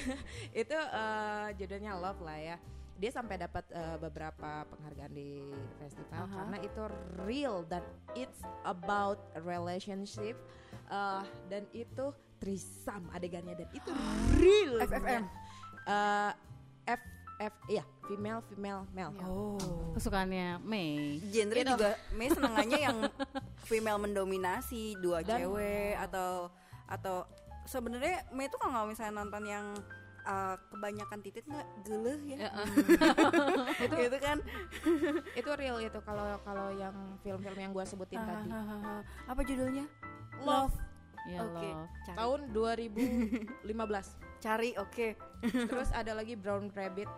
itu eh, judulnya Love lah ya dia sampai dapat eh, beberapa penghargaan di festival Aha. karena itu real dan it's about relationship eh, dan itu trisam adegannya dan itu real FFM. Eh, F F iya female female male. Oh. Kesukaannya Mei. Genre Gitu. juga Mei senangannya yang female mendominasi dua Dan- cewek atau atau sebenarnya Mei tuh kalau misalnya nonton yang uh, kebanyakan titit nggak? Geleh ya? Itu gitu kan? itu real itu kalau kalau yang film-film yang gue sebutin tadi. Ah, apa judulnya? Love Ya Oke, love. cari. tahun 2015 cari oke Terus ada lagi Brown Rabbit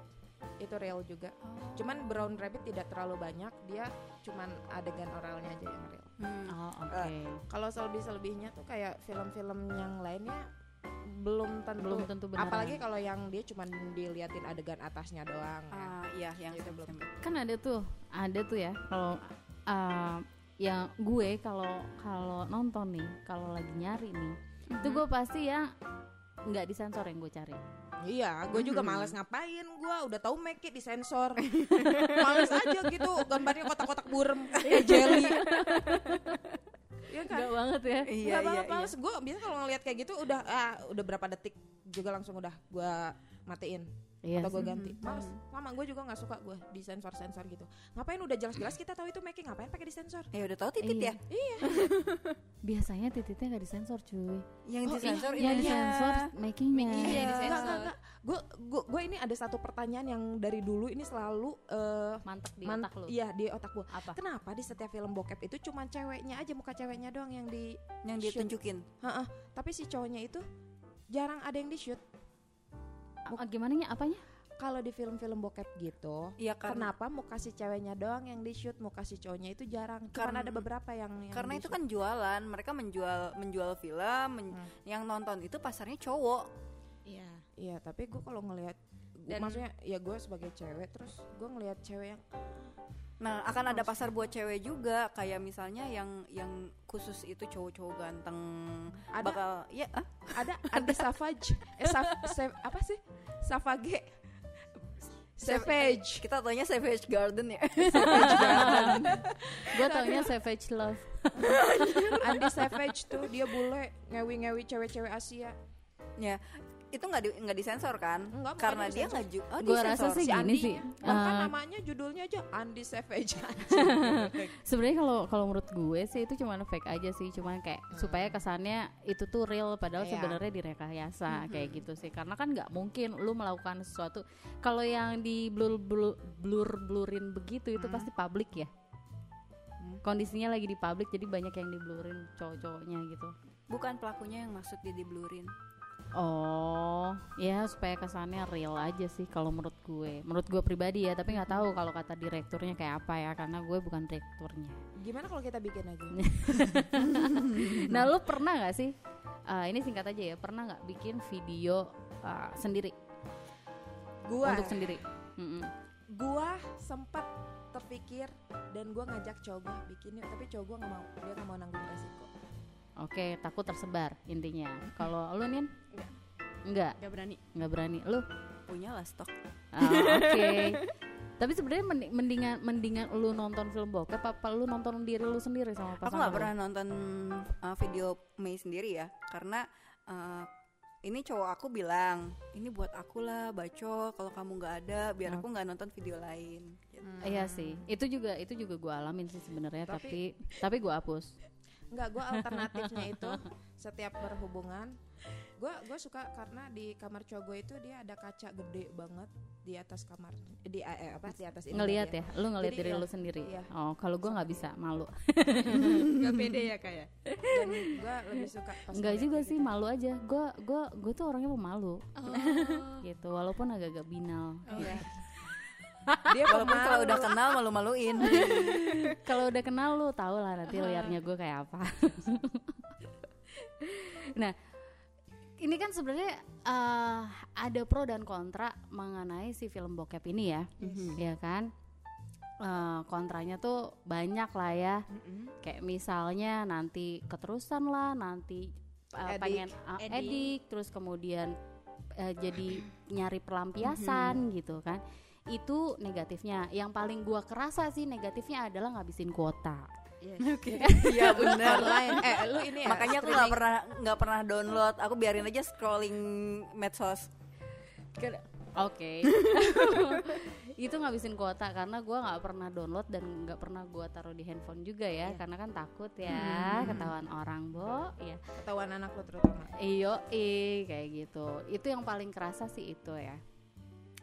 itu real juga. Cuman Brown Rabbit tidak terlalu banyak, dia cuman adegan oralnya aja yang real. Hmm. Oh, oke. Kalau selebih-selebihnya tuh kayak film-film yang lainnya belum tentu. Belum tentu benar. Apalagi kalau yang dia cuman diliatin adegan atasnya doang. ya. Ah, iya yang Itu belum. kan ada tuh, ada tuh ya kalau uh, yang gue kalau kalau nonton nih, kalau lagi nyari nih, itu gue pasti ya nggak disensor yang gue cari. Iya, gue juga Mhm. males ngapain. Gue udah tahu make it disensor. males aja gitu, gambarnya kotak-kotak burem kayak jelly. Iya kan? Enggak banget ya. iya iya banget, iya males. Gue biasa kalau ngeliat kayak gitu udah ah, udah berapa detik juga langsung udah gue matiin Iya. atau gue ganti. Males. Lama gue juga nggak suka gue di sensor sensor gitu. Ngapain udah jelas-jelas kita tahu itu making ngapain pakai disensor? ya udah tahu titit Iya. ya Biasanya titiknya nggak disensor cuy. yang Oh, disensor Yang ininya. disensor makingnya. Iya. Enggak, enggak, enggak. Gue gue gue ini ada satu pertanyaan yang dari dulu ini selalu eh Mantap di man- otak lu. Iya di otak gue. Apa? Kenapa di setiap film bokep itu cuma ceweknya aja muka ceweknya doang yang di yang ditunjukin Heeh, tapi si cowoknya itu jarang ada yang di shoot. Ah, gimana nya apanya? Kalau di film-film bokep gitu, Iya karena kenapa mau kasih ceweknya doang yang di shoot, mau kasih cowoknya itu jarang. Cuman Karena- ada beberapa yang, yang karena itu kan jualan mereka menjual menjual film men- Hmm. yang nonton itu pasarnya cowok Iya. Iya, tapi gue kalau ngelihat Dan- maksudnya ya gue sebagai cewek terus gue ngelihat cewek yang nah akan ada pasar buat cewek juga kayak misalnya yang yang khusus itu cowok-cowok ganteng ada? bakal ya. Ah, ada? Ada savage? Eh saf, sa- apa sih? Savage. Savage. Kita taunya Savage Garden ya. Gue taunya Savage Love. Andy Savage tuh dia bule ngewi-ngewi cewek-cewek Asia. Ya itu nggak di, nggak disensor kan? Enggak, Karena dia disensor. nggak ju- oh, Gue rasa sih si gini Andi sih. bahkan eh, namanya judulnya aja Andi Savage Sebenarnya kalau kalau menurut gue sih itu cuma fake aja sih, cuman kayak supaya kesannya itu tuh real padahal Iya. sebenarnya direkayasa kayak gitu sih. Karena kan nggak mungkin lu melakukan sesuatu kalau yang di blur blur blur blurin begitu itu pasti publik ya. Kondisinya lagi di publik jadi banyak yang di blurin cowok-cowoknya gitu. Bukan pelakunya yang maksud dia diblurin. Oh, ya supaya kesannya real aja sih kalau menurut gue. Menurut gue pribadi ya, tapi nggak tahu kalau kata direkturnya kayak apa ya karena gue bukan direkturnya. gimana kalau kita bikin aja Nah, lu pernah nggak sih? eh, ini singkat aja ya. Pernah nggak bikin video eh, sendiri gua untuk sendiri? Mm-mm. gua sempat terpikir dan gua ngajak cowok gua bikin tapi cowok gua nggak mau dia nggak mau nanggung resiko Oke, takut tersebar intinya. Kalau lu nin? Enggak, Gak berani. nggak berani. Lu? Punya lah stok. Ah, Oke. Tapi sebenarnya mendi- mendingan mendingan lu nonton film bokep apa lu nonton diri lu sendiri sama pasangan? Aku lu? pernah nonton uh, video Mei sendiri ya, karena uh, ini cowok aku bilang ini buat aku lah baco kalau kamu nggak ada biar aku nggak nonton video lain. Gitu. Iya sih, itu juga itu juga gue alamin sih sebenarnya, tapi Tapi- tapi gue hapus. Enggak, gue alternatifnya itu setiap berhubungan gue gue suka karena di kamar cowok gue itu dia ada kaca gede banget di atas kamar di eh, apa di atas ini Ngelihat dia. ya, lu ngelihat diri iya, lu sendiri. iya. Oh, kalau gue nggak bisa, malu. Gak pede ya kayak. dan gue lebih suka ngeliat juga sih, gitu. malu aja. Gue gue gue tuh orangnya pemalu, Oh. gitu. Walaupun agak-agak binal. Iya. Dia Walaupun kalau udah kenal malu-maluin. Kalau udah kenal lu tau lah nanti liarnya gue kayak apa. nah, ini kan sebenarnya eh, ada pro dan kontra mengenai si film bokep ini ya, ya kan? Eh, kontranya tuh banyak lah ya. Mm-mm. Kayak misalnya nanti keterusan lah, nanti eh, Edik. pengen uh, Edik. edik, terus kemudian eh, jadi nyari pelampiasan gitu kan. Itu negatifnya. Yang paling gua kerasa sih negatifnya adalah ngabisin kuota. Iya benar. online eh lu ini ya Makanya aku nggak pernah nggak pernah download. Aku biarin aja scrolling medsos. Ke- Oke. itu ngabisin kuota karena gua nggak pernah download dan nggak pernah gua taruh di handphone juga ya Iya. karena kan takut ya ketahuan orang bo ya ketahuan anak lu terutama iyo i kayak gitu itu yang paling kerasa sih itu ya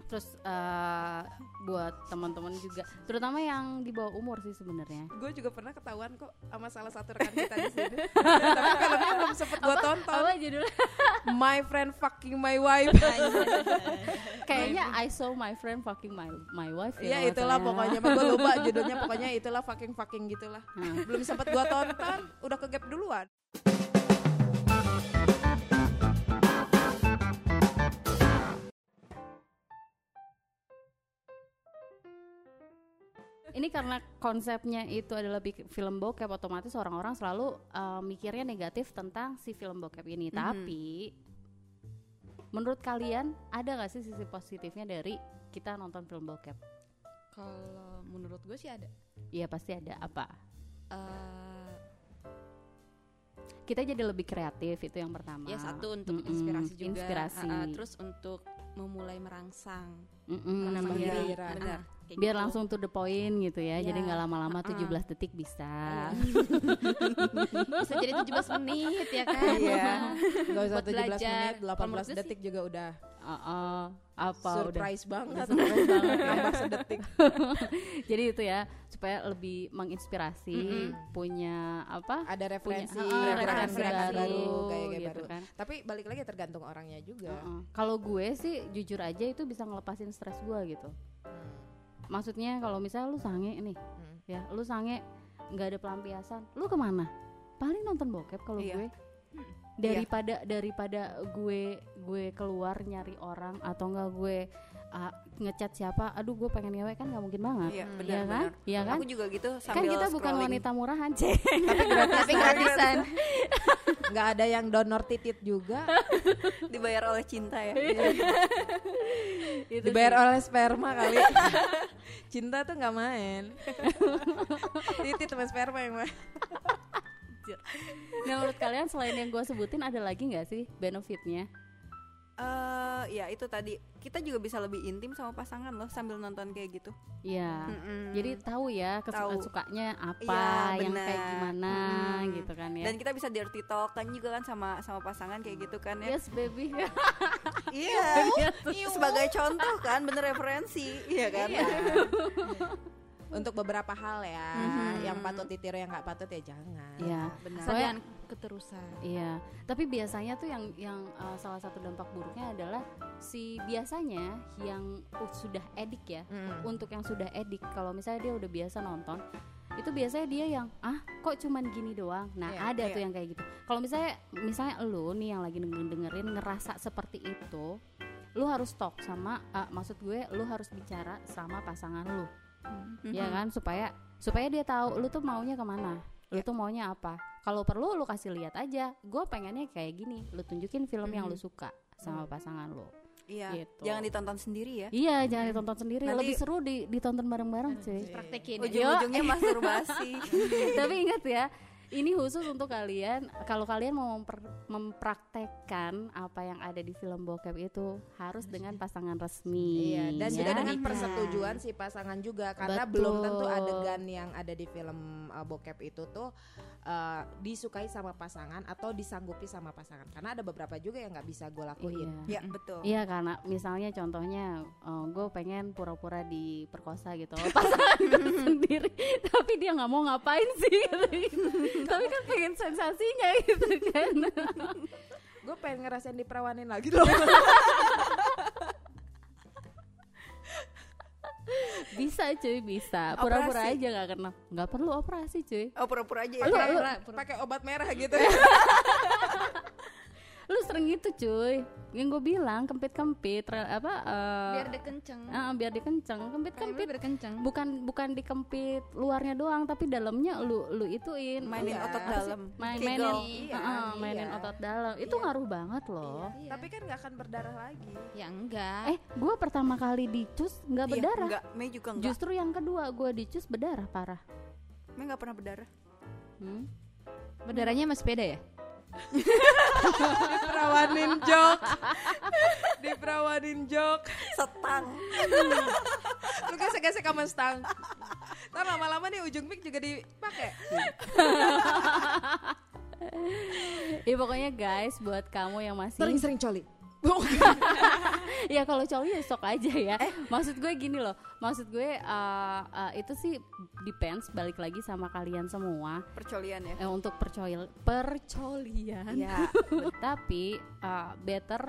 terus eh, buat teman-teman juga terutama yang di bawah umur sih sebenarnya. Gue juga pernah ketahuan kok sama salah satu rekan kita di sini. Tapi filmnya belum sempet gue tonton. apa judulnya? My friend fucking my wife. Kayaknya I saw my friend fucking my my wife ya Iya kalau itulah pokoknya. Gue lupa judulnya. Pokoknya itulah fucking fucking gitulah. Nah. belum sempet gue tonton udah ke gap duluan ini karena konsepnya itu adalah film bokep otomatis orang-orang selalu uh, mikirnya negatif tentang si film bokep ini Mhm. tapi menurut kalian ada gak sih sisi positifnya dari kita nonton film bokep Kalau menurut gue sih ada. Iya pasti ada apa Eh, kita jadi lebih kreatif itu yang pertama ya satu untuk Mm-mm, inspirasi juga. inspirasi. Ah, ah, terus untuk memulai merangsang. Mm-mm, menambah gairah. Benar. Kayak biar gitu. langsung to the point gitu ya jadi Ya, nggak lama-lama uh-uh. 17 detik bisa bisa jadi 17 menit ya kan. Iya. Gak usah Buat 17 belajar. menit, Kalau menurut 18 gue detik juga udah Uh-uh. apa udah surprise banget. Surprise banget ya. Nambah sedetik. jadi itu ya supaya lebih menginspirasi punya apa Ada referensi, punya, uh, gerakan-gerakan referensi baru, baru, gaya-gaya gitu baru. kan. Tapi balik lagi tergantung orangnya juga. Uh-uh. Kalau gue sih jujur aja itu bisa ngelepasin stres gue gitu. Maksudnya kalau misalnya lu sange nih, Hmm. ya lu sange nggak ada pelampiasan, lu ke mana? Paling nonton bokep kalau Iya. gue. Daripada daripada gue gue keluar nyari orang atau enggak gue uh, ngechat siapa, aduh gue pengen ngewe kan nggak mungkin banget. Iya, Iya benar kan? benar. Iya kan? Aku juga gitu Kan sambil kita bukan scrolling. wanita murahan, cek. Tapi gratis. Tapi gratisan. Nggak ada yang donor titit juga. dibayar oleh cinta ya. Itu Dibayar oleh sperma kali. Cinta tuh nggak main. titit sama sperma yang main. Nah menurut kalian selain yang gue sebutin ada lagi nggak sih benefitnya? Eh ya itu tadi kita juga bisa lebih intim sama pasangan loh sambil nonton kayak gitu. Iya. Mm-mm. Jadi tahu ya Tahu. kesuka-sukanya apa, Iya, yang kayak gimana Mm-mm. gitu kan ya. Dan kita bisa dirty talk kan juga kan sama sama pasangan kayak gitu kan ya. yes baby. Iya. Sebagai contoh kan bener referensi, iya kan? Iya. Untuk beberapa hal ya, Mhm. yang patut ditiru yang nggak patut ya jangan. Iya. Benar. Soalnya- Jangan keterusan. Iya, tapi biasanya tuh yang yang uh, salah satu dampak buruknya adalah si biasanya yang uh, sudah edik ya. Mm. Untuk yang sudah edik, kalau misalnya dia udah biasa nonton, itu biasanya dia yang ah kok cuman gini doang. Nah Iya, ada iya. tuh yang kayak gitu. Kalau misalnya misalnya lu nih yang lagi denger dengerin ngerasa seperti itu, lu harus talk sama, uh, maksud gue lu harus bicara sama pasangan lu, Mhm. ya kan supaya supaya dia tahu lu tuh maunya ke mana, lu Ya. tuh maunya apa. Kalau perlu lu kasih lihat aja, gue pengennya kayak gini, lu tunjukin film yang lu suka sama pasangan lu. Iya. Gitu. Jangan ditonton sendiri ya. Iya, jangan ditonton sendiri, Nanti- lebih seru di, ditonton bareng-bareng cuy. Praktekin. Ujung-ujungnya masturbasi. Tapi ingat ya, ini khusus untuk kalian. Kalau kalian mau memper- mempraktekkan apa yang ada di film bokep itu harus dengan pasangan resmi. Iya, dan juga ya. dengan Nikah. persetujuan si pasangan juga karena Betul. belum tentu adegan yang ada di film uh, bokep itu tuh uh, disukai sama pasangan atau disanggupi sama pasangan. Karena ada beberapa juga yang nggak bisa gue lakuin. Iya. ya, betul. Iya karena misalnya contohnya gue pengen pura-pura diperkosa gitu pasangan gue sendiri tapi dia nggak mau ngapain sih tapi kan pengen sensasinya gitu kan Gue pengen ngerasain diperawanin lagi loh. bisa cuy bisa pura-pura aja nggak kena nggak perlu operasi cuy Oh pura-pura aja ya. Pakai obat merah gitu ya. Lu sering itu cuy yang gue bilang kempit-kempit re- apa eh, Biar dia kenceng. ah, biar dikenceng kempit-kempit biar kenceng. bukan bukan dikempit luarnya doang tapi dalamnya lu lu ituin Mainin Iya. otot dalam. main Kegel. mainin Iya, ah, mainin iya. otot dalam itu Iya. ngaruh banget loh Iya. Tapi kan nggak akan berdarah lagi. ya enggak. eh gue pertama kali dicus nggak Iya, berdarah Enggak, Mei juga enggak. justru yang kedua gue dicus berdarah parah Mei enggak pernah berdarah. Hmm? Berdarahnya mas sepeda ya? Diperawanin jok. Diperawanin jok. Setang. Lu gesek-gesek sama stang. Ntar lama-lama nih ujung mic juga dipakai. ya pokoknya guys buat kamu yang masih Sering-sering coli. ya kalau cowok ya sok aja ya. Maksud gue gini loh maksud gue uh, uh, itu sih depends balik lagi sama kalian semua. Percolian ya. eh, untuk percoil percolian. Ya. tapi uh, better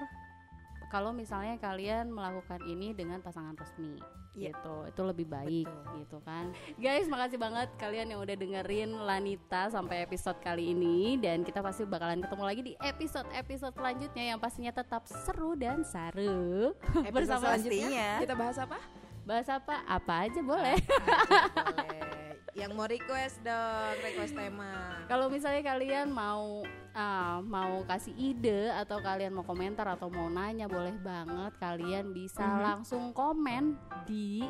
kalau misalnya kalian melakukan ini dengan pasangan resmi Iya. gitu itu lebih baik Betul. gitu kan guys makasih banget kalian yang udah dengerin Lanita sampai episode kali ini dan kita pasti bakalan ketemu lagi di episode episode selanjutnya yang pastinya tetap seru dan saru Episode bersama selanjutnya kita bahas apa? bahas apa apa aja boleh Boleh. Yang mau request dong, request tema. Kalau misalnya kalian mau ah, mau kasih ide atau kalian mau komentar atau mau nanya boleh banget kalian bisa langsung komen di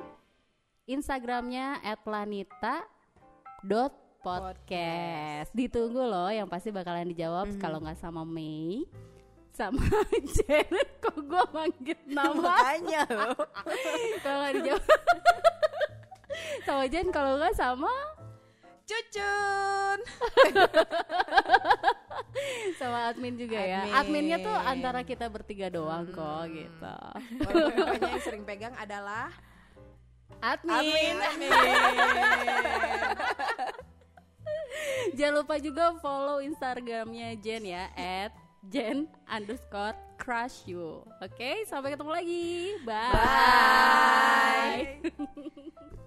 Instagramnya @planita.podcast. Ditunggu loh yang pasti bakalan dijawab kalau nggak sama Mei sama Jen kok gue manggil nama Makanya loh. kalau dijawab sama Jen kalau nggak sama Cucun. sama admin juga ya. Admin. Adminnya tuh antara kita bertiga doang kok gitu. Pokoknya yang sering pegang adalah Admin. Jangan lupa juga follow Instagramnya Jen ya at Jen underscore crush you. Oke, sampai ketemu lagi. Bye. Bye.